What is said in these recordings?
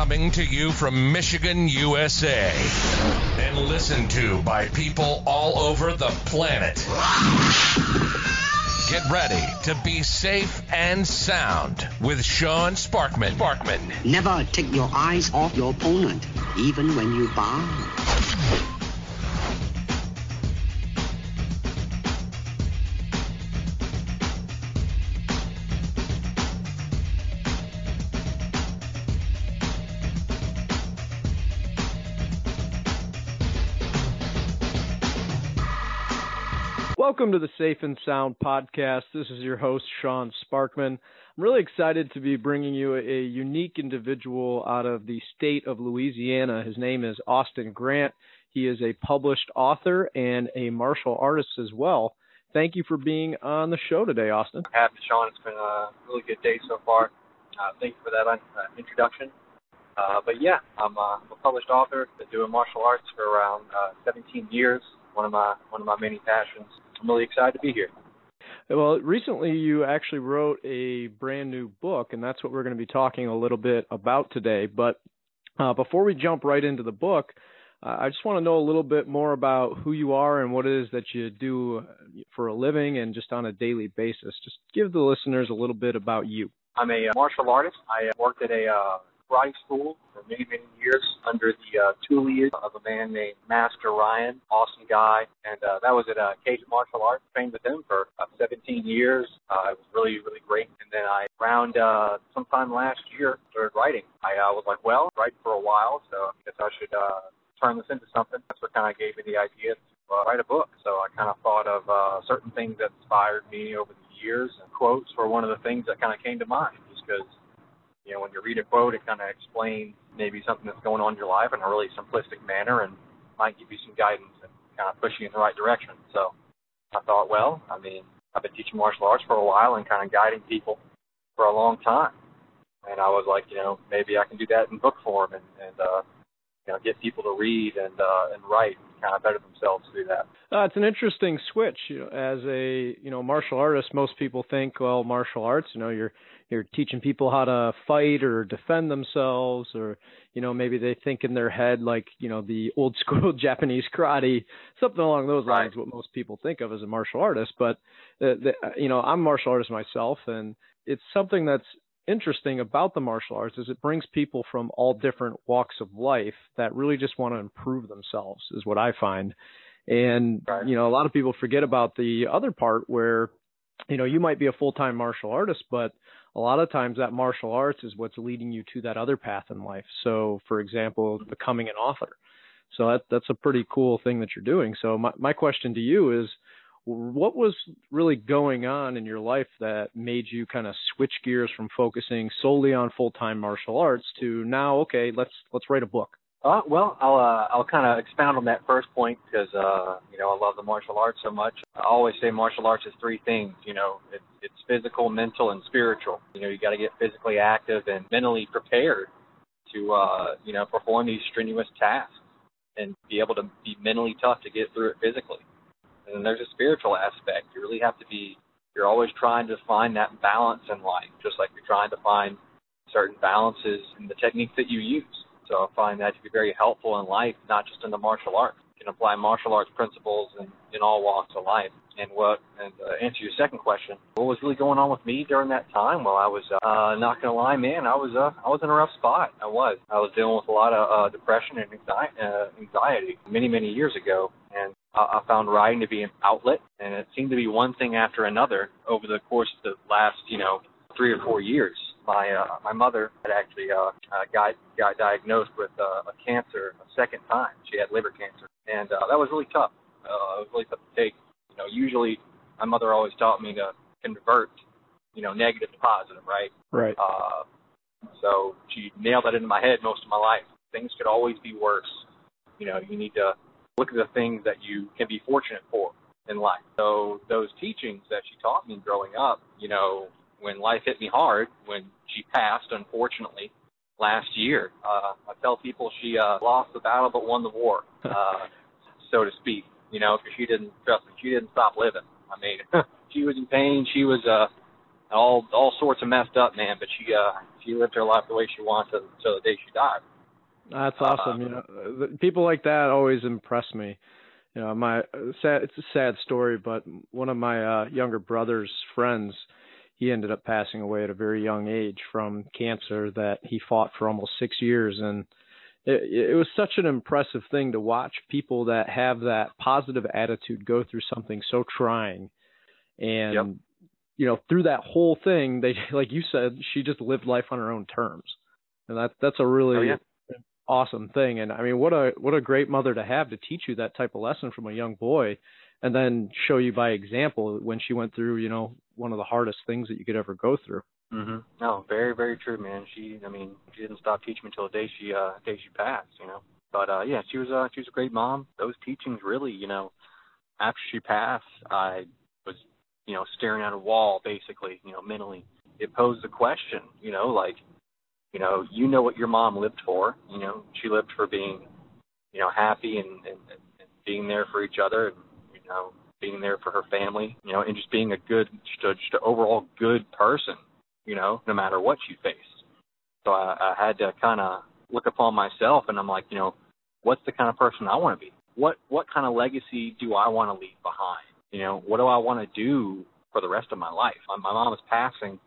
Coming to you from Michigan, USA. And listened to by people all over the planet. Get ready to be safe and sound with Sean Sparkman. Sparkman. Never take your eyes off your opponent, even when you bow. Welcome to the Safe and Sound podcast. This is your host, Sean Sparkman. I'm really excited to be bringing you a, unique individual out of the state of Louisiana. His name is Austin Grant. He is a published author and a martial artist as well. Thank you for being on the show today, Austin. Happy, Sean. It's been a really good day so far. Uh, thank you for that uh, introduction. Uh, but yeah, I'm, uh, I'm a published author. Been doing martial arts for around uh, 17 years. One of my one of my many passions. I'm really excited to be here. Well, recently you actually wrote a brand new book, and that's what we're going to be talking a little bit about today. But uh, before we jump right into the book, uh, I just want to know a little bit more about who you are and what it is that you do for a living and just on a daily basis. Just give the listeners a little bit about you. I'm a uh, martial artist. I worked at a uh, karate school for many, many years under the uh, tutelage of a man named Master Ryan, awesome guy, and uh, that was at uh, Cajun Martial Arts. Trained with him for uh, 17 years. Uh, it was really, really great. And then I, around uh, sometime last year, started writing. I uh, was like, well, write for a while, so I guess I should uh, turn this into something. That's what kind of gave me the idea to uh, write a book. So I kind of thought of uh, certain things that inspired me over the years, and quotes were one of the things that kind of came to mind, just because you know, when you read a quote, it kind of explains maybe something that's going on in your life in a really simplistic manner and might give you some guidance and kind of push you in the right direction. So I thought, well, I mean, I've been teaching martial arts for a while and kind of guiding people for a long time. And I was like, you know, maybe I can do that in book form and, and uh, you know, get people to read and uh, and write and kind of better themselves through that. Uh, it's an interesting switch. You know, as a you know martial artist, most people think, well, martial arts, you know, you're you're teaching people how to fight or defend themselves or you know maybe they think in their head like you know the old school japanese karate something along those lines right. what most people think of as a martial artist but the, the, you know i'm a martial artist myself and it's something that's interesting about the martial arts is it brings people from all different walks of life that really just want to improve themselves is what i find and right. you know a lot of people forget about the other part where you know you might be a full-time martial artist but a lot of times that martial arts is what's leading you to that other path in life. So, for example, becoming an author. So that that's a pretty cool thing that you're doing. So my my question to you is what was really going on in your life that made you kind of switch gears from focusing solely on full-time martial arts to now okay, let's let's write a book. Uh, well, I'll uh, I'll kind of expound on that first point because uh, you know I love the martial arts so much. I always say martial arts is three things. You know, it, it's physical, mental, and spiritual. You know, you got to get physically active and mentally prepared to uh, you know perform these strenuous tasks and be able to be mentally tough to get through it physically. And then there's a spiritual aspect. You really have to be. You're always trying to find that balance in life, just like you're trying to find certain balances in the techniques that you use so I find that to be very helpful in life, not just in the martial arts. You can apply martial arts principles in, in all walks of life. And what, and uh, answer your second question, what was really going on with me during that time? Well, I was uh, not gonna lie, man, I was uh, I was in a rough spot. I was. I was dealing with a lot of uh, depression and anxiety, uh, anxiety many many years ago, and I found writing to be an outlet, and it seemed to be one thing after another over the course of the last, you know, three or four years my uh, my mother had actually uh, uh, got got diagnosed with uh, a cancer a second time. She had liver cancer, and uh, that was really tough. Uh, it was really tough to take. You know, usually my mother always taught me to convert, you know, negative to positive, right? Right. Uh, so she nailed that into my head most of my life. Things could always be worse. You know, you need to look at the things that you can be fortunate for in life. So those teachings that she taught me growing up, you know, when life hit me hard, when she passed, unfortunately, last year. Uh, I tell people she uh, lost the battle but won the war, uh, so to speak. You know, because she didn't trust me. She didn't stop living. I mean, she was in pain. She was uh, all all sorts of messed up, man. But she uh, she lived her life the way she wants until the day she died. That's awesome. Uh, you know, people like that always impress me. You know, my sad, it's a sad story, but one of my uh, younger brother's friends, he ended up passing away at a very young age from cancer that he fought for almost six years, and it, it was such an impressive thing to watch people that have that positive attitude go through something so trying, and yep. you know, through that whole thing, they like you said, she just lived life on her own terms, and that that's a really oh, yeah awesome thing. And I mean, what a what a great mother to have to teach you that type of lesson from a young boy, and then show you by example when she went through, you know, one of the hardest things that you could ever go through. Mhm. No, very very true, man. She, I mean, she didn't stop teaching me until the day she uh day she passed, you know. But uh yeah, she was uh she was a great mom. Those teachings really, you know, after she passed, I was, you know, staring at a wall basically, you know, mentally. It posed a question, you know, like you know, you know what your mom lived for. You know, she lived for being, you know, happy and, and, and being there for each other, and you know, being there for her family. You know, and just being a good, just, just an overall good person. You know, no matter what she faced. So I, I had to kind of look upon myself, and I'm like, you know, what's the kind of person I want to be? What what kind of legacy do I want to leave behind? You know, what do I want to do for the rest of my life? My, my mom is passing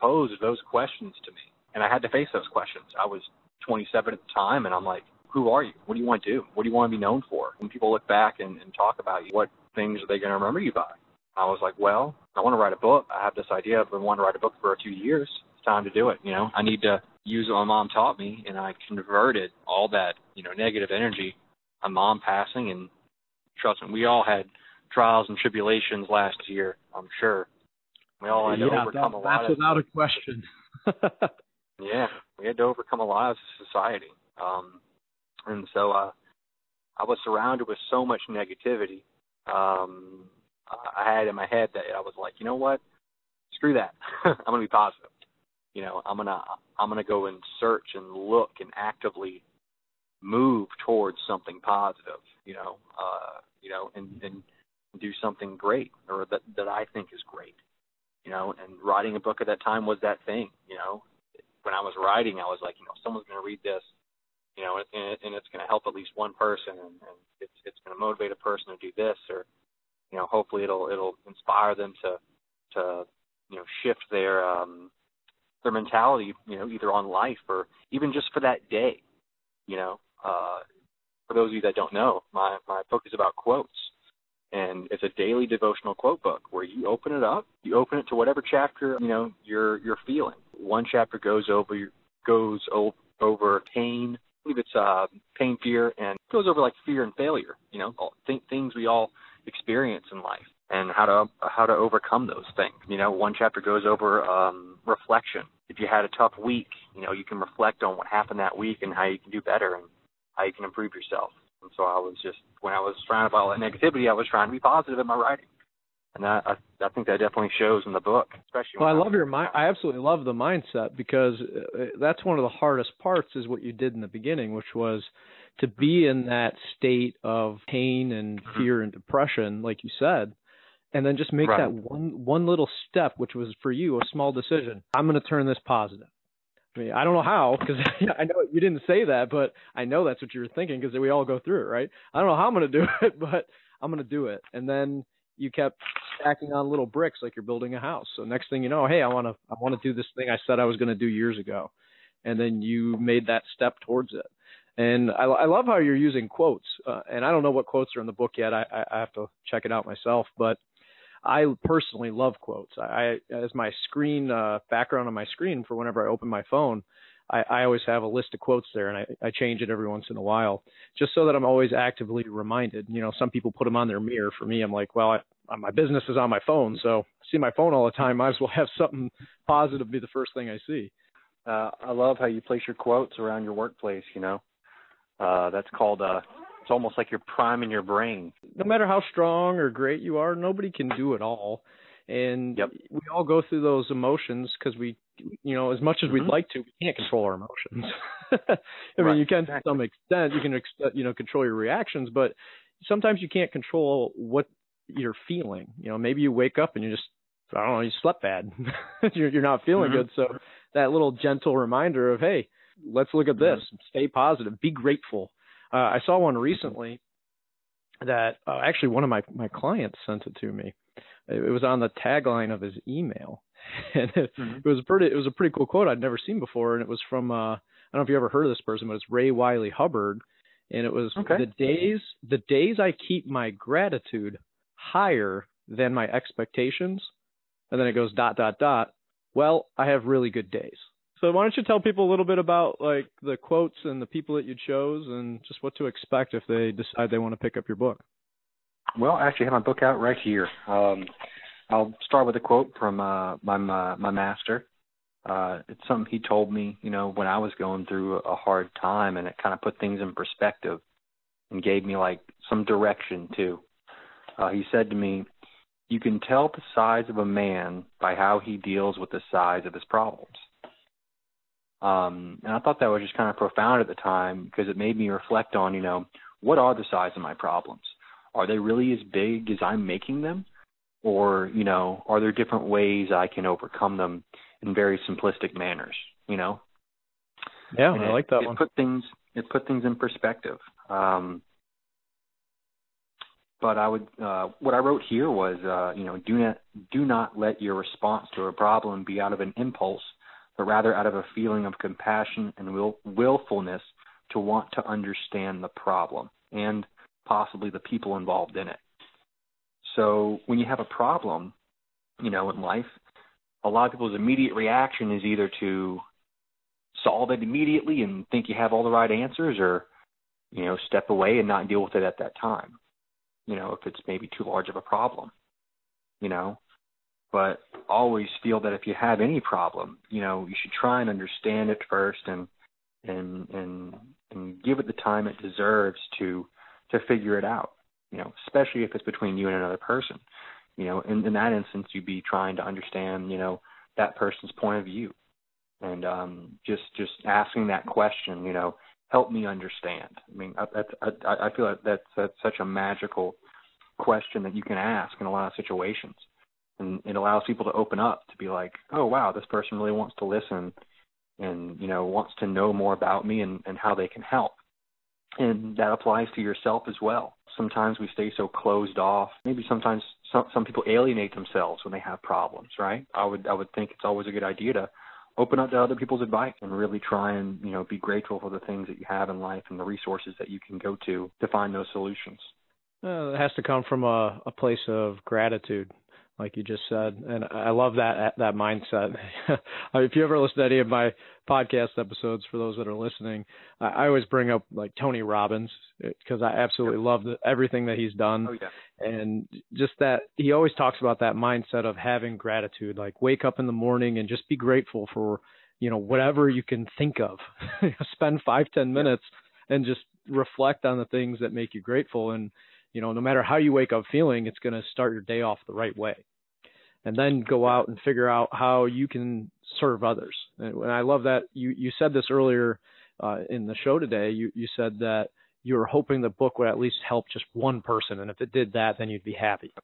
posed those questions to me and I had to face those questions. I was 27 at the time, and I'm like, who are you? What do you want to do? What do you want to be known for? When people look back and, and talk about you, what things are they going to remember you by? I was like, well, I want to write a book. I have this idea. I've been wanting to write a book for a few years. It's time to do it. You know, I need to use what my mom taught me, and I converted all that, you know, negative energy. My mom passing, and trust me, we all had trials and tribulations last year. I'm sure. We all had to overcome that, a lot. That's without a question. Yeah, we had to overcome a lot as a society. Um, and so uh, I was surrounded with so much negativity. Um, I had in my head that I was like, you know what? Screw that. I'm gonna be positive. You know, I'm gonna I'm gonna go and search and look and actively move towards something positive. You know, uh, you know, and and do something great or that that I think is great. You know, and writing a book at that time was that thing. You know, when I was writing, I was like, you know, someone's going to read this, you know, and, and it's going to help at least one person, and, and it's it's going to motivate a person to do this, or you know, hopefully it'll it'll inspire them to to you know shift their um their mentality, you know, either on life or even just for that day, you know. Uh, for those of you that don't know, my my book is about quotes and it's a daily devotional quote book where you open it up, you open it to whatever chapter you know you're you're feeling. One chapter goes over goes over pain. I believe it's uh, pain, fear, and goes over like fear and failure. You know, all, th- things we all experience in life and how to how to overcome those things. You know, one chapter goes over um, reflection. If you had a tough week, you know, you can reflect on what happened that week and how you can do better and how you can improve yourself. And so I was just when I was surrounded by all that negativity, I was trying to be positive in my writing. And I, I, I think that definitely shows in the book, especially. Well, I love your mind. I absolutely love the mindset because uh, that's one of the hardest parts is what you did in the beginning, which was to be in that state of pain and mm-hmm. fear and depression, like you said, and then just make right. that one one little step, which was for you a small decision. I'm going to turn this positive. I mean, I don't know how because I know you didn't say that, but I know that's what you were thinking because we all go through it, right? I don't know how I'm going to do it, but I'm going to do it. And then you kept stacking on little bricks like you're building a house. So next thing you know, hey, I want to I want to do this thing I said I was going to do years ago, and then you made that step towards it. And I, I love how you're using quotes. Uh, and I don't know what quotes are in the book yet. I, I have to check it out myself, but I personally love quotes. I, as my screen uh, background on my screen for whenever I open my phone, I, I always have a list of quotes there, and I, I change it every once in a while, just so that I'm always actively reminded. You know, some people put them on their mirror. For me, I'm like, well, I, my business is on my phone, so I see my phone all the time. Might as well have something positive be the first thing I see. Uh, I love how you place your quotes around your workplace. You know, uh, that's called uh, it's almost like you're priming your brain. No matter how strong or great you are, nobody can do it all. And yep. we all go through those emotions because we, you know, as much as mm-hmm. we'd like to, we can't control our emotions. I right. mean, you can exactly. to some extent. You can, you know, control your reactions, but sometimes you can't control what you're feeling. You know, maybe you wake up and you just, I don't know, you slept bad. you're, you're not feeling mm-hmm. good. So that little gentle reminder of, hey, let's look at this, Mm-hmm. stay positive, be grateful. Uh, I saw one recently that uh, actually one of my my clients sent it to me. It, it was on the tagline of his email, and it, Mhm. it was pretty. It was a pretty cool quote I'd never seen before, and it was from uh, I don't know if you ever heard of this person, but it's Ray Wylie Hubbard, and it was Okay. the days the days I keep my gratitude higher than my expectations, and then it goes dot dot dot. Well, I have really good days. So why don't you tell people a little bit about like the quotes and the people that you chose, and just what to expect if they decide they want to pick up your book. Well, I actually have my book out right here. Um, I'll start with a quote from uh, my, my my master. Uh, it's something he told me, you know, when I was going through a hard time, and it kind of put things in perspective and gave me like some direction too. Uh, he said to me, "You can tell the size of a man by how he deals with the size of his problems." Um, and I thought that was just kind of profound at the time because it made me reflect on, you know, what are the size of my problems? Are they really as big as I'm making them? Or, you know, are there different ways I can overcome them in very simplistic manners, you know? Yeah, And I it- like that it one. Put things it put things in perspective. Um, but I would uh, what I wrote here was uh, you know do not do not let your response to a problem be out of an impulse, but rather out of a feeling of compassion and will willfulness to want to understand the problem and possibly the people involved in it. So when you have a problem, you know in life, a lot of people's immediate reaction is either to solve it immediately and think you have all the right answers or you know step away and not deal with it at that time you know if it's maybe too large of a problem you know. But always feel that if you have any problem you know you should try and understand it first and and and and give it the time it deserves to to figure it out you know especially if it's between you and another person you know in in that instance you'd be trying to understand you know that person's point of view and um, just just asking that question, you know, help me understand. I mean, I, that's, I, I feel like that's, that's such a magical question that you can ask in a lot of situations, and it allows people to open up to be like, oh wow, this person really wants to listen, and you know wants to know more about me and, and how they can help, and that applies to yourself as well. Sometimes we stay so closed off. Maybe sometimes some some people alienate themselves when they have problems, right? I would I would think it's always a good idea to open up to other people's advice and really try and you know be grateful for the things that you have in life and the resources that you can go to to find those solutions Uh, it has to come from a, a place of gratitude, like you just said, and I love that that mindset. if you ever listen to any of my podcast episodes, for those that are listening, I, I always bring up like Tony Robbins eh, because I absolutely love the, everything that he's done, oh yeah and just that he always talks about that mindset of having gratitude. Like wake up in the morning and just be grateful for you know whatever you can think of. Spend five ten minutes and just reflect on the things that make you grateful and you know no matter how you wake up feeling it's going to start your day off the right way. And then go out and figure out how you can serve others. And, and i love that you you said this earlier uh, in the show today. You you said that you were hoping the book would at least help just one person and if it did that then you'd be happy.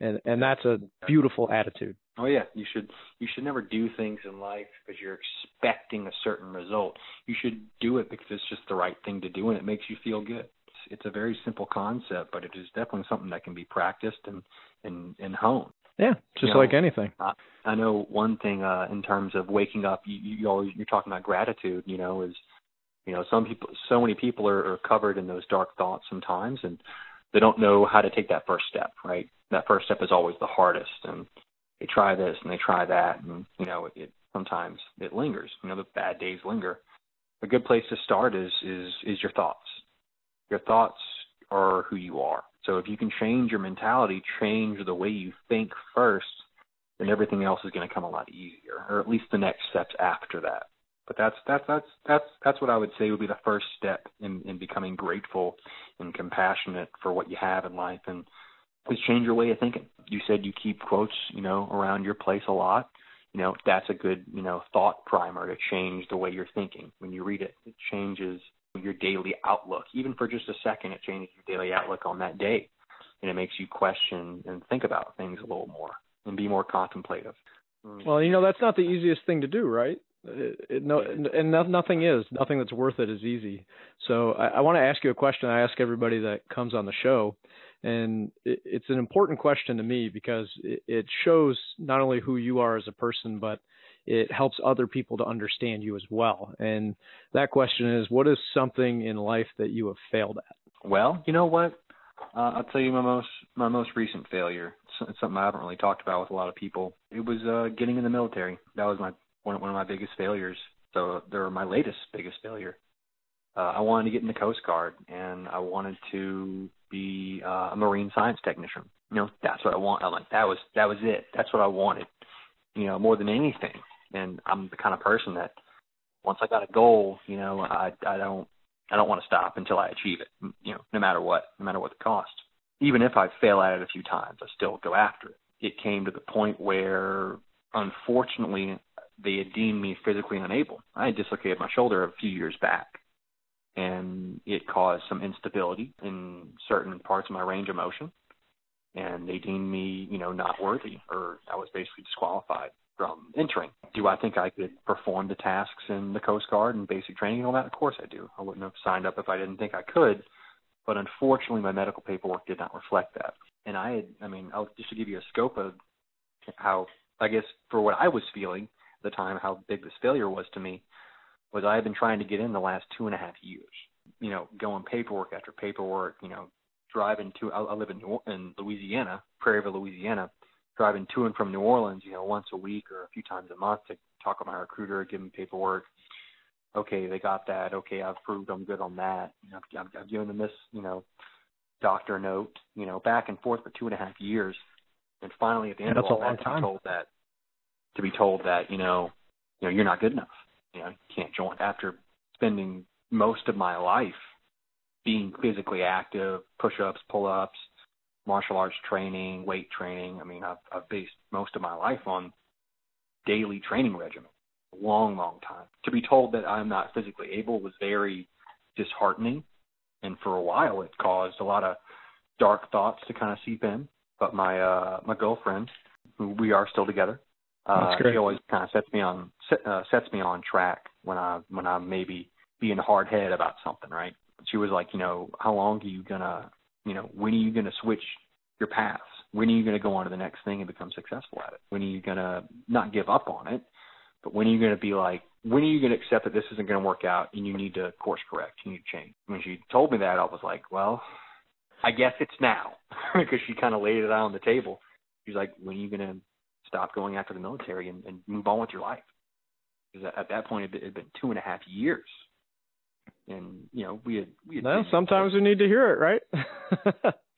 And and that's a beautiful attitude. Oh yeah. You should you should never do things in life because you're expecting a certain result. You should do it because it's just the right thing to do and it makes you feel good it's, a very simple concept but it is definitely something that can be practiced and and and honed yeah just You know, like anything I know one thing uh, in terms of waking up. You, you always you're talking about gratitude. You know, is you know some people, so many people are, are covered in those dark thoughts sometimes, and they don't know how to take that first step. Right, that first step is always the hardest, and they try this and they try that, and you know, it, it sometimes it lingers. You know, the bad days linger. A good place to start is is is your thoughts. Your thoughts are who you are. So if you can change your mentality, change the way you think first, then everything else is going to come a lot easier, or at least the next steps after that. But that's that's that's that's that's what I would say would be the first step in in becoming grateful and compassionate for what you have in life, and is change your way of thinking. You said you keep quotes, you know, around your place a lot. You know, that's a good you know thought primer to change the way you're thinking. When you read it, it changes your daily outlook. Even for just a second, it changes your daily outlook on that day, and it makes you question and think about things a little more and be more contemplative. Mm. well you know that's not the easiest thing to do right It, it, no, and no, nothing is nothing that's worth it is easy. So I, I want to ask you a question. I ask everybody that comes on the show, and it, it's an important question to me because it, it shows not only who you are as a person, but it helps other people to understand you as well. And that question is, what is something in life that you have failed at? Well, you know what? Uh, I'll tell you my most my most recent failure. It's something I haven't really talked about with a lot of people. It was uh, getting in the military. That was my one one of my biggest failures. So they're my latest biggest failure. Uh, I wanted to get in the Coast Guard, and I wanted to be uh, a marine science technician. You know, that's what I want. I'm like, that was that was it. That's what I wanted. You know, more than anything. And I'm the kind of person that once I got a goal, you know, I I don't I don't want to stop until I achieve it. You know, no matter what, no matter what the cost. Even if I fail at it a few times, I still go after it. It came to the point where, unfortunately, they had deemed me physically unable. I had dislocated my shoulder a few years back, and it caused some instability in certain parts of my range of motion. And they deemed me, you know, not worthy, or I was basically disqualified from entering. Do I think I could perform the tasks in the Coast Guard and basic training and all that? Of course I do. I wouldn't have signed up if I didn't think I could. But unfortunately, my medical paperwork did not reflect that. And I had, I mean, I'll, just to give you a scope of how, I guess, for what I was feeling at the time, how big this failure was to me, was I had been trying to get in the last two and a half years. You know, going paperwork after paperwork. You know, driving to. I, I live in in Louisiana, Prairieville, Louisiana driving to and from New Orleans, you know, once a week or a few times a month to talk with my recruiter, give them paperwork. Okay, they got that. Okay, I've proved I'm good on that. You know, I've, I've given them this, you know, doctor note, you know, back and forth for two and a half years, and finally at the end That's of all that, time. to be told that, to be told that, you know, you know, you're not good enough. You know, you can't join. After spending most of my life being physically active, push-ups, pull-ups, martial arts training, weight training. I mean, I've, I've based most of my life on daily training regimen. A long, long time. To be told that I'm not physically able was very disheartening, and for a while it caused a lot of dark thoughts to kind of seep in. But my uh, my girlfriend, who we are still together, uh, she always kind of sets me on set, uh, sets me on track when I when I'm maybe being hard head about something, right? She was like, you know, how long are you gonna you know, when are you going to switch your paths? When are you going to go on to the next thing and become successful at it? When are you going to not give up on it? But when are you going to be like, when are you going to accept that this isn't going to work out and you need to course correct, you need to change? When she told me that, I was like, well, I guess it's now because she kind of laid it out on the table. She's like, when are you going to stop going after the military and, and move on with your life? Because at that point, it had been two and a half years and you know we had we had well, been- sometimes we need to hear it, right? Ex-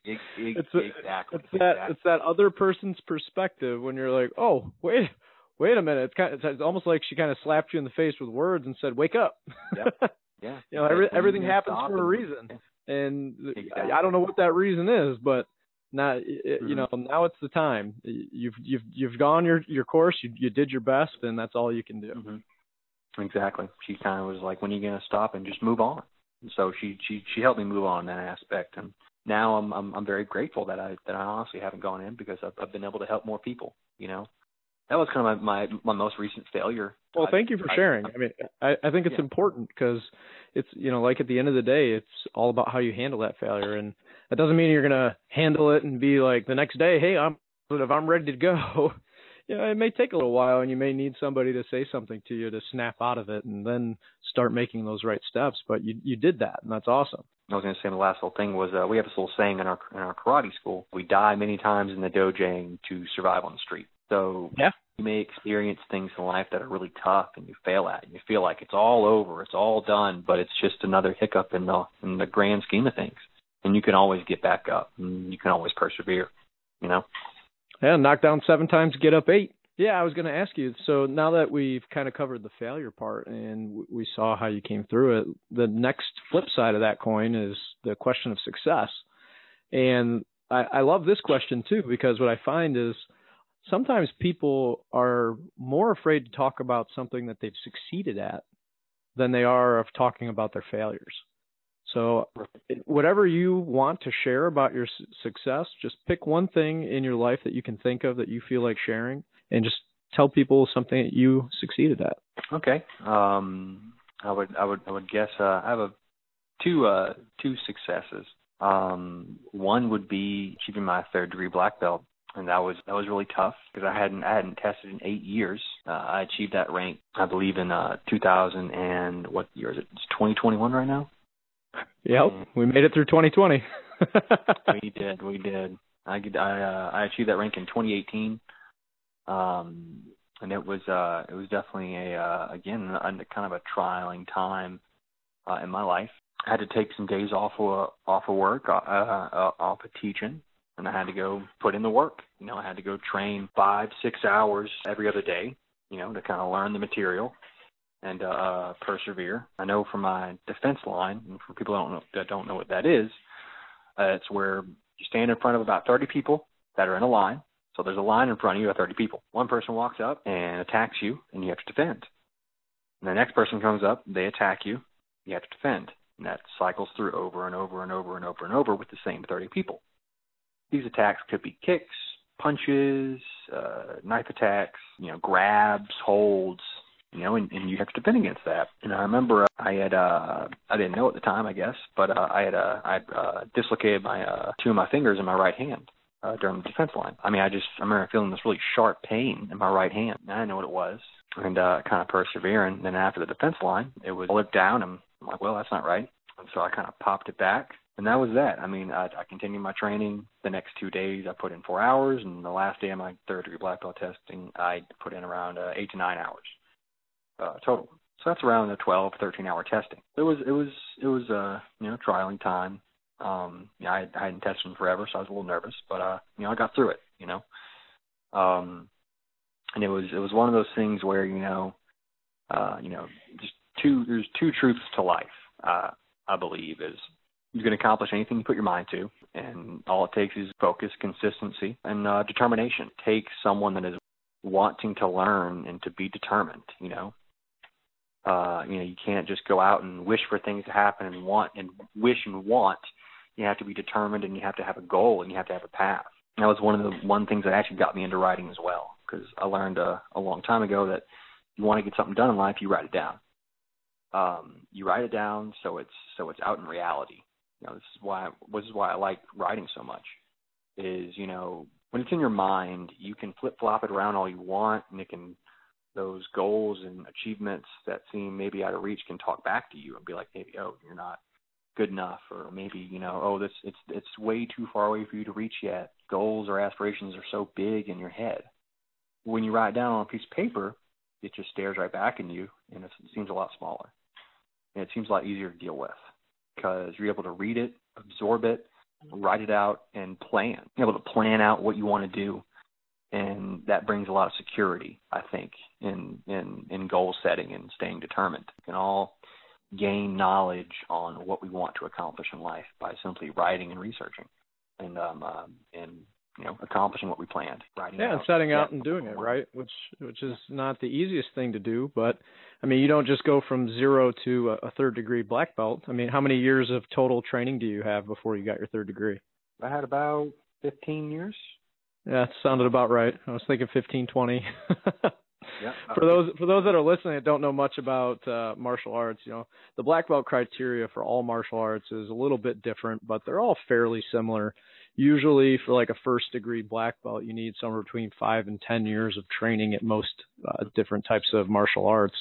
ex- it's exactly it's that exactly. it's that other person's perspective when you're like, oh wait, wait a minute. It's kind of, it's almost like she kind of slapped you in the face with words and said, wake up. Yep. yeah you know, every, When you everything happens for a reason, yeah. and Exactly. I don't know what that reason is, but now you Mhm. know now it's the time. You've you've you've gone your your course. You you did your best, and that's all you can do. Mhm. Exactly. She kind of was like, "When are you going to stop and just move on?" And so she she she helped me move on in that aspect, and now I'm I'm I'm very grateful that I that I honestly haven't gone in because I've I've been able to help more people. You know, that was kind of my my, my most recent failure. Well, I- thank you for I- sharing. I mean, I, I think it's Yeah. important because it's you know like at the end of the day, it's all about how you handle that failure, and that doesn't mean you're gonna handle it and be like the next day, hey, I'm if I'm ready to go. You know, it may take a little while, and you may need somebody to say something to you to snap out of it, and then start making those right steps. But you you did that, and that's awesome. I was going to say the last little thing was uh, we have this little saying in our in our karate school: we die many times in the dojang to survive on the street. So Yeah. you may experience things in life that are really tough, and you fail at, and you feel like it's all over, it's all done, but it's just another hiccup in the in the grand scheme of things. And you can always get back up, and you can always persevere. You know. Yeah, knock down seven times, get up eight. Yeah, I was going to ask you. So now that we've kind of covered the failure part and we saw how you came through it, the next flip side of that coin is the question of success. And I, I love this question too because what I find is sometimes people are more afraid to talk about something that they've succeeded at than they are of talking about their failures. So, whatever you want to share about your su- success, just pick one thing in your life that you can think of that you feel like sharing, and just tell people something that you succeeded at. Okay. Um, I would I would I would guess uh, I have a two uh two successes. Um, one would be achieving my third degree black belt, and that was that was really tough because I hadn't I hadn't tested in eight years. Uh, I achieved that rank I believe in uh 2000 and what year is it? It's 2021 right now. Yep, and we made it through 2020. we did, we did. I I uh, I achieved that rank in 2018. Um, and it was uh it was definitely a uh again a, kind of a trialing time uh in my life I had to take some days off of off of work, uh, uh, off of teaching, and I had to go put in the work. You know, I had to go train five, six hours every other day. You know, to kind of learn the material and uh, uh, persevere. I know from my defense line, and for people that don't know, that don't know what that is, uh, it's where you stand in front of about 30 people that are in a line. So there's a line in front of you of 30 people. One person walks up and attacks you, and you have to defend. And the next person comes up, they attack you, you have to defend. And that cycles through over and over and over and over and over with the same 30 people. These attacks could be kicks, punches, uh, knife attacks, you know, grabs, holds, you know, and, and you have to defend against that. And I remember I had, uh, I didn't know at the time, I guess, but uh, I had, uh, I uh, dislocated my uh, two of my fingers in my right hand uh, during the defense line. I mean, I just I remember feeling this really sharp pain in my right hand. I didn't know what it was, and uh, kind of persevering. And Then after the defense line, it was looked down, and I'm like, well, that's not right. And so I kind of popped it back, and that was that. I mean, I, I continued my training. The next two days, I put in four hours, and the last day of my third degree black belt testing, I put in around uh, eight to nine hours uh, total. So that's around a 12, 13 hour testing. It was, it was, it was, uh, you know, trialing time. Um, yeah, I, I hadn't tested in forever, so I was a little nervous, but, uh, you know, I got through it, you know. Um, and it was, it was one of those things where, you know, uh, you know, just two, there's two truths to life, uh, I believe is you can accomplish anything you put your mind to, and all it takes is focus, consistency, and uh, determination. Take someone that is wanting to learn and to be determined. You know, uh, you know, you can't just go out and wish for things to happen and want and wish and want. You have to be determined, and you have to have a goal, and you have to have a path. And that was one of the one things that actually got me into writing as well, because I learned a, a long time ago that you want to get something done in life, you write it down um, you write it down so it's so it's out in reality. You know, this is why this is why I like writing so much. Is you know when it's in your mind, you can flip flop it around all you want, and it can those goals and achievements that seem maybe out of reach can talk back to you and be like, hey, oh, you're not good enough, or maybe you know, oh, this it's it's way too far away for you to reach yet. Goals or aspirations are so big in your head. When you write down on a piece of paper, it just stares right back in you, and it seems a lot smaller and it seems a lot easier to deal with because you're able to read it, absorb it, write it out, and plan. You're able to plan out what you want to do, and that brings a lot of security, I think, in in in goal setting and staying determined. We can all gain knowledge on what we want to accomplish in life by simply writing and researching, and um, uh, and you know accomplishing what we planned. Writing yeah, out, and setting out and doing it right, which which is not the easiest thing to do, but I mean you don't just go from zero to a, a third degree black belt. I mean, how many years of total training do you have before you got your third degree? I had about 15 years. Yeah, it sounded about right. I was thinking 15, 20. yeah. For those for those that are listening that don't know much about uh, martial arts, you know, the black belt criteria for all martial arts is a little bit different, but they're all fairly similar usually for like a first degree black belt you need somewhere between five and ten years of training at most uh, different types of martial arts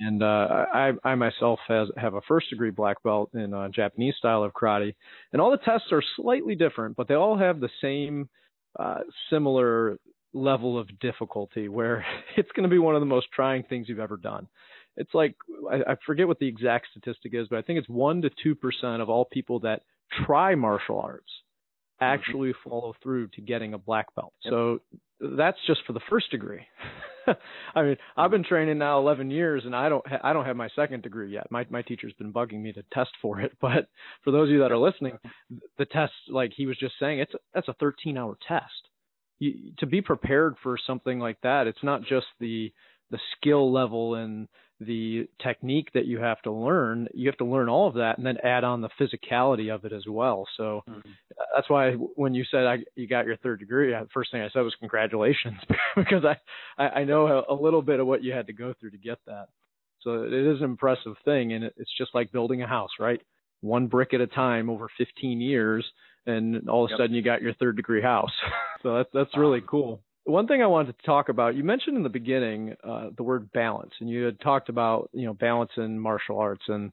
and uh, I, I myself has, have a first degree black belt in uh, Japanese style of karate, and all the tests are slightly different, but they all have the same uh, similar level of difficulty. Where it's going to be one of the most trying things you've ever done. It's like I, I forget what the exact statistic is, but I think it's one to two percent of all people that try martial arts Mm-hmm. actually follow through to getting a black belt. Yep. So that's just for the first degree. I mean, I've been training now 11 years, and I don't ha- I don't have my second degree yet. My my teacher's been bugging me to test for it. But for those of you that are listening, the test, like he was just saying, it's that's a 13 hour test. You, to be prepared for something like that, it's not just the the skill level and the technique that you have to learn, you have to learn all of that and then add on the physicality of it as well. So mm-hmm. that's why when you said I, you got your third degree, the first thing I said was congratulations because I, I know a, little bit of what you had to go through to get that. So it is an impressive thing, and it's just like building a house, right? One brick at a time over 15 years, and all of a yep. sudden you got your third degree house. so that's that's really cool. One thing I wanted to talk about, you mentioned in the beginning uh, the word balance, and you had talked about you know balance in martial arts, and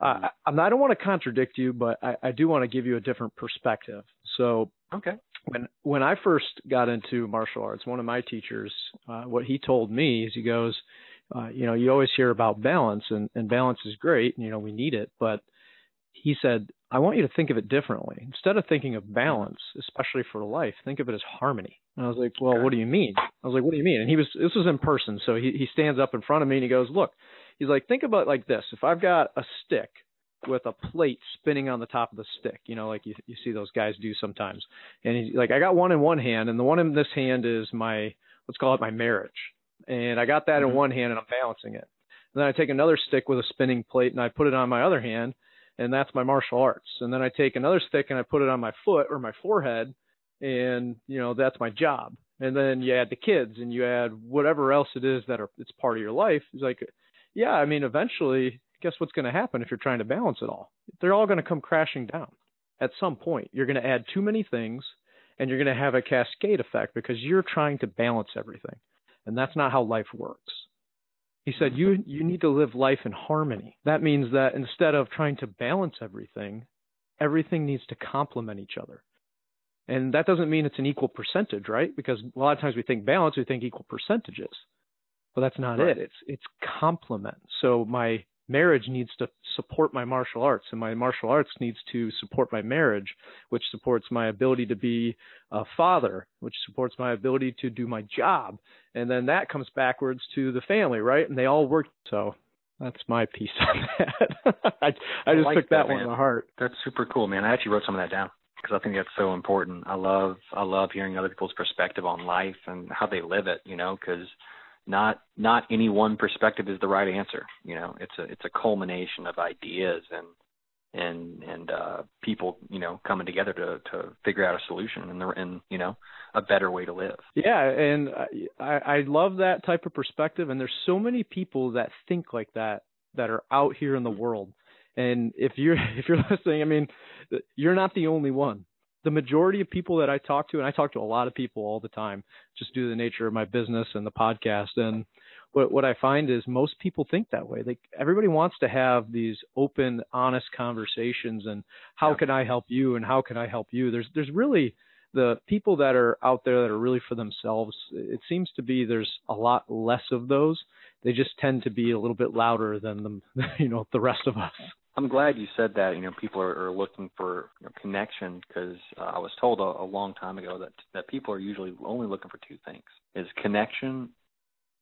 uh, mm-hmm. I, I don't want to contradict you, but I, I do want to give you a different perspective. So okay, when when I first got into martial arts, one of my teachers, uh, what he told me is he goes, uh, you know, you always hear about balance, and, and balance is great, and you know we need it, but he said, I want you to think of it differently. Instead of thinking of balance, especially for life, think of it as harmony. And I was like, Well, what do you mean? I was like, What do you mean? And he was this was in person, so he he stands up in front of me and he goes, Look, he's like, think about it like this. If I've got a stick with a plate spinning on the top of the stick, you know, like you you see those guys do sometimes. And he's like, I got one in one hand, and the one in this hand is my let's call it my marriage. And I got that mm-hmm. in one hand and I'm balancing it. And then I take another stick with a spinning plate and I put it on my other hand and that's my martial arts. And then I take another stick and I put it on my foot or my forehead, and you know that's my job. And then you add the kids and you add whatever else it is that are it's part of your life. It's like, yeah, I mean, eventually, guess what's going to happen if you're trying to balance it all? They're all going to come crashing down at some point. You're going to add too many things, and you're going to have a cascade effect because you're trying to balance everything, and that's not how life works. He said, you, you need to live life in harmony. That means that instead of trying to balance everything, everything needs to complement each other. And that doesn't mean it's an equal percentage, right? Because a lot of times we think balance, we think equal percentages. But that's not right. it. It's it's complement. So my marriage needs to support my martial arts and my martial arts needs to support my marriage which supports my ability to be a father which supports my ability to do my job. And then that comes backwards to the family right? And they all work so that's my piece on that. I i just I like took that, that one to heart. That's super cool man. I actually wrote some of that down because i think that's so important. I love i love hearing other people's perspective on life and how they live it you know because not not any one perspective is the right answer. You know it's a it's a culmination of ideas and and and uh people you know coming together to to figure out a solution and and you know a better way to live. Yeah and i i love that type of perspective and there's so many people that think like that that are out here in the world. And if you're if you're listening i mean you're not the only one the majority of people that I talk to, and I talk to a lot of people all the time, just due to the nature of my business and the podcast. And what what I find is most people think that way. Like everybody wants to have these open, honest conversations and how yeah. can I help you and how can I help you? There's there's really the people that are out there that are really for themselves. It seems to be there's a lot less of those. They just tend to be a little bit louder than the you know the rest of us. I'm glad you said that. You know, people are, are looking for you know, connection because uh, I was told a, a long time ago that that people are usually only looking for two things: is connection.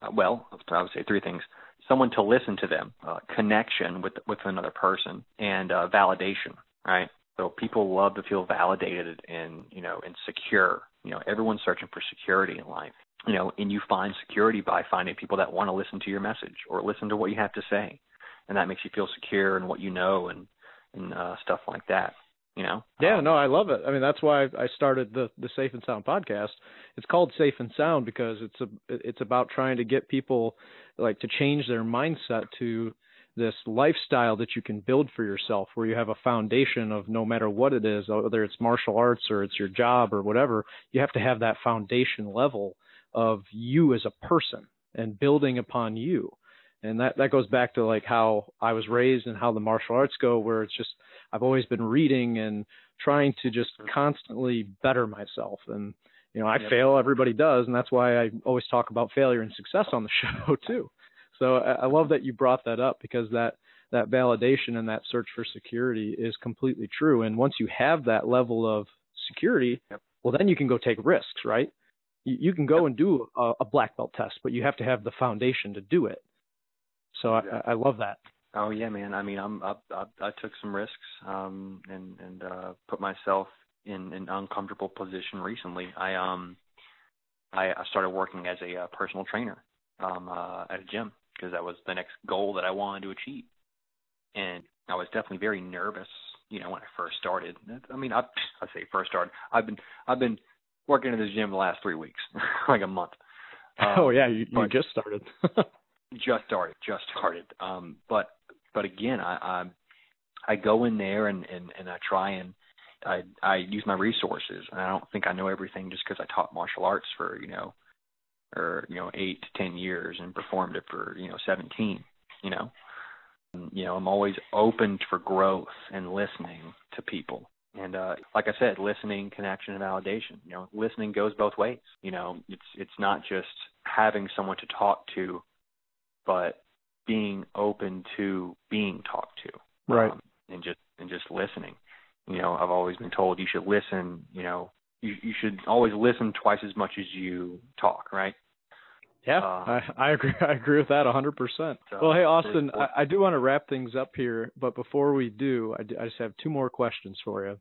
Uh, well, I would say three things: someone to listen to them, uh, connection with with another person, and uh, validation. Right. So people love to feel validated and you know and secure. You know, everyone's searching for security in life. You know, and you find security by finding people that want to listen to your message or listen to what you have to say and that makes you feel secure in what you know and and uh, stuff like that. You know. Yeah, no, I love it. I mean, that's why I started the the Safe and Sound podcast. It's called Safe and Sound because it's a it's about trying to get people like to change their mindset to this lifestyle that you can build for yourself where you have a foundation of no matter what it is whether it's martial arts or it's your job or whatever you have to have that foundation level of you as a person and building upon you and that that goes back to like how I was raised and how the martial arts go where it's just I've always been reading and trying to just constantly better myself and you know I yep. fail everybody does and that's why I always talk about failure and success on the show too so I, I love that you brought that up because that that validation and that search for security is completely true and once you have that level of security yep. well then you can go take risks right you, you can go yep. and do a, a black belt test but you have to have the foundation to do it so yeah. I, I love that. Oh yeah, man. I mean, I'm I, I, I took some risks um, and and uh, put myself in an uncomfortable position recently. I um I, I started working as a uh, personal trainer um, uh, at a gym because that was the next goal that I wanted to achieve, and I was definitely very nervous, you know, when I first started. I mean, I I say first started. I've been I've been working in this gym the last three weeks, like a month. Um, oh yeah, you, you just started. just started, just started. Um, but but again, I I, I go in there and, and and I try and I I use my resources. And I don't think I know everything just because I taught martial arts for you know, or you know eight to ten years and performed it for you know seventeen. You know, and, you know I'm always open for growth and listening to people. And uh, like I said, listening, connection, and validation. You know, listening goes both ways. You know, it's it's not just having someone to talk to, but being open to being talked to. Right. Um, and just and just listening. You know, I've always been told you should listen. You know, you you should always listen twice as much as you talk. Right. Yeah, uh, I, I agree. I agree with that 100%. well, hey, Austin, I, I, do want to wrap things up here, but before we do, I, do, I just have two more questions for you.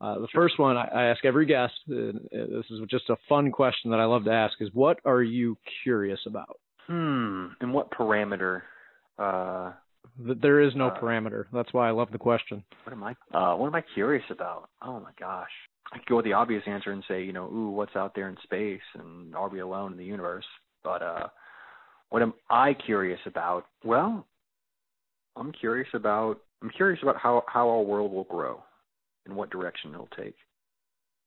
Uh, the sure. first one I, I ask every guest, this is just a fun question that I love to ask, is what are you curious about? Hmm. In what parameter? Uh, there is no uh, parameter. That's why I love the question. What am I? Uh, what am I curious about? Oh my gosh. I could go with the obvious answer and say, you know, ooh, what's out there in space, and are we alone in the universe? But uh, what am I curious about? Well, I'm curious about I'm curious about how how our world will grow and what direction it'll take.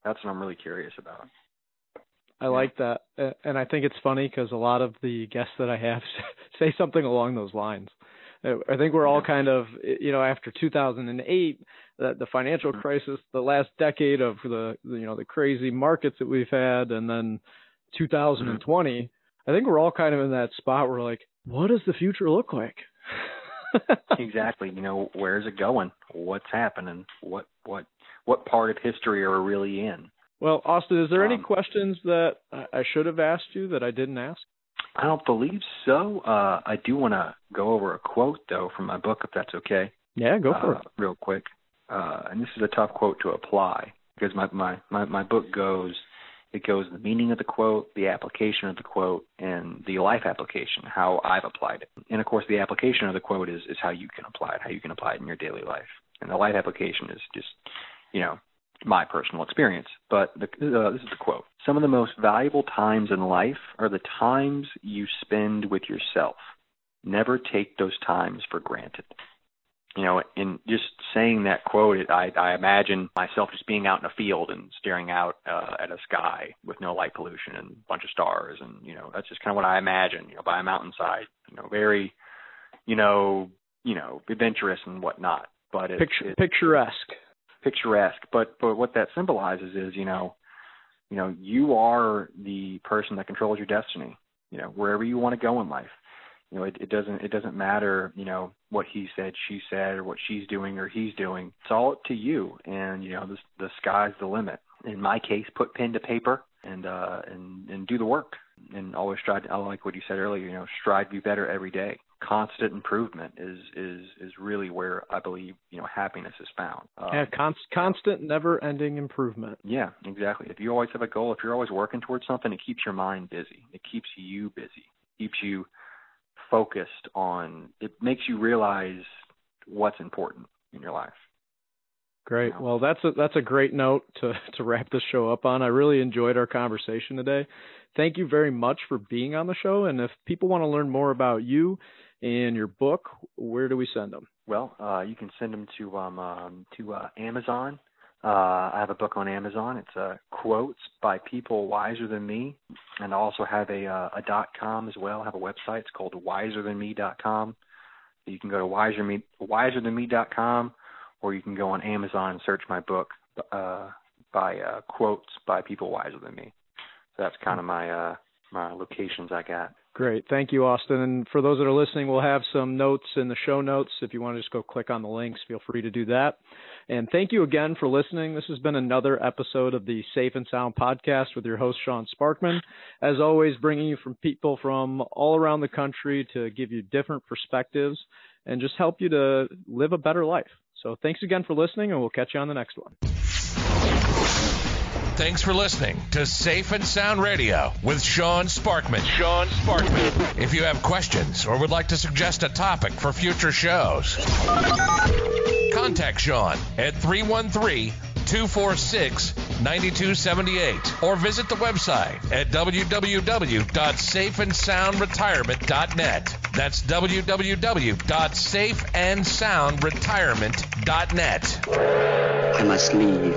That's what I'm really curious about. I like that, and I think it's funny because a lot of the guests that I have say something along those lines. I think we're all kind of, you know, after 2008, the, the financial mm-hmm. crisis, the last decade of the, you know, the crazy markets that we've had, and then 2020. I think we're all kind of in that spot where like, what does the future look like? exactly. You know, where's it going? What's happening? What what what part of history are we really in? Well, Austin, is there um, any questions that I should have asked you that I didn't ask? I don't believe so. Uh, I do want to go over a quote though from my book, if that's okay. Yeah, go for uh, it. Real quick. Uh, and this is a tough quote to apply because my my my, my book goes it goes the meaning of the quote, the application of the quote, and the life application, how I've applied it. And of course, the application of the quote is, is how you can apply it, how you can apply it in your daily life. And the life application is just, you know, my personal experience. But the, uh, this is the quote Some of the most valuable times in life are the times you spend with yourself. Never take those times for granted you know, in just saying that quote, I, I imagine myself just being out in a field and staring out uh, at a sky with no light pollution and a bunch of stars, and you know, that's just kind of what I imagine, you know, by a mountainside, you know, very, you know, you know, adventurous and whatnot. But it's, Picture, it's picturesque. Picturesque, but but what that symbolizes is, you know, you know, you are the person that controls your destiny. You know, wherever you want to go in life you know, it, it doesn't it doesn't matter, you know, what he said, she said, or what she's doing or he's doing. It's all up to you, and you know, the the sky's the limit. In my case, put pen to paper and uh and and do the work, and always strive. To, I like what you said earlier. You know, strive to be better every day. Constant improvement is is is really where I believe you know happiness is found. Um, yeah, const, constant, never-ending improvement. Yeah, exactly. If you always have a goal, if you're always working towards something, it keeps your mind busy. It keeps you busy. keeps you focused on it makes you realize what's important in your life. Great. Well, that's a that's a great note to to wrap this show up on. I really enjoyed our conversation today. Thank you very much for being on the show. And if people want to learn more about you and your book, where do we send them? Well, uh, you can send them to um, um to uh, Amazon uh, I have a book on Amazon. It's uh, quotes by people wiser than me, and I also have a uh, a dot com as well. I have a website. It's called wiserthanme.com. You can go to wiserme, wiserthanme.com, or you can go on Amazon and search my book uh, by uh, quotes by people wiser than me. So that's kind of my uh, my locations I got. Great. Thank you, Austin. And for those that are listening, we'll have some notes in the show notes. If you want to just go click on the links, feel free to do that. And thank you again for listening. This has been another episode of the Safe and Sound podcast with your host, Sean Sparkman. As always, bringing you from people from all around the country to give you different perspectives and just help you to live a better life. So thanks again for listening, and we'll catch you on the next one. Thanks for listening to Safe and Sound Radio with Sean Sparkman. Sean Sparkman. If you have questions or would like to suggest a topic for future shows, contact Contact Sean at 313 246 9278 or visit the website at www.safeandsoundretirement.net. That's www.safeandsoundretirement.net. I must leave.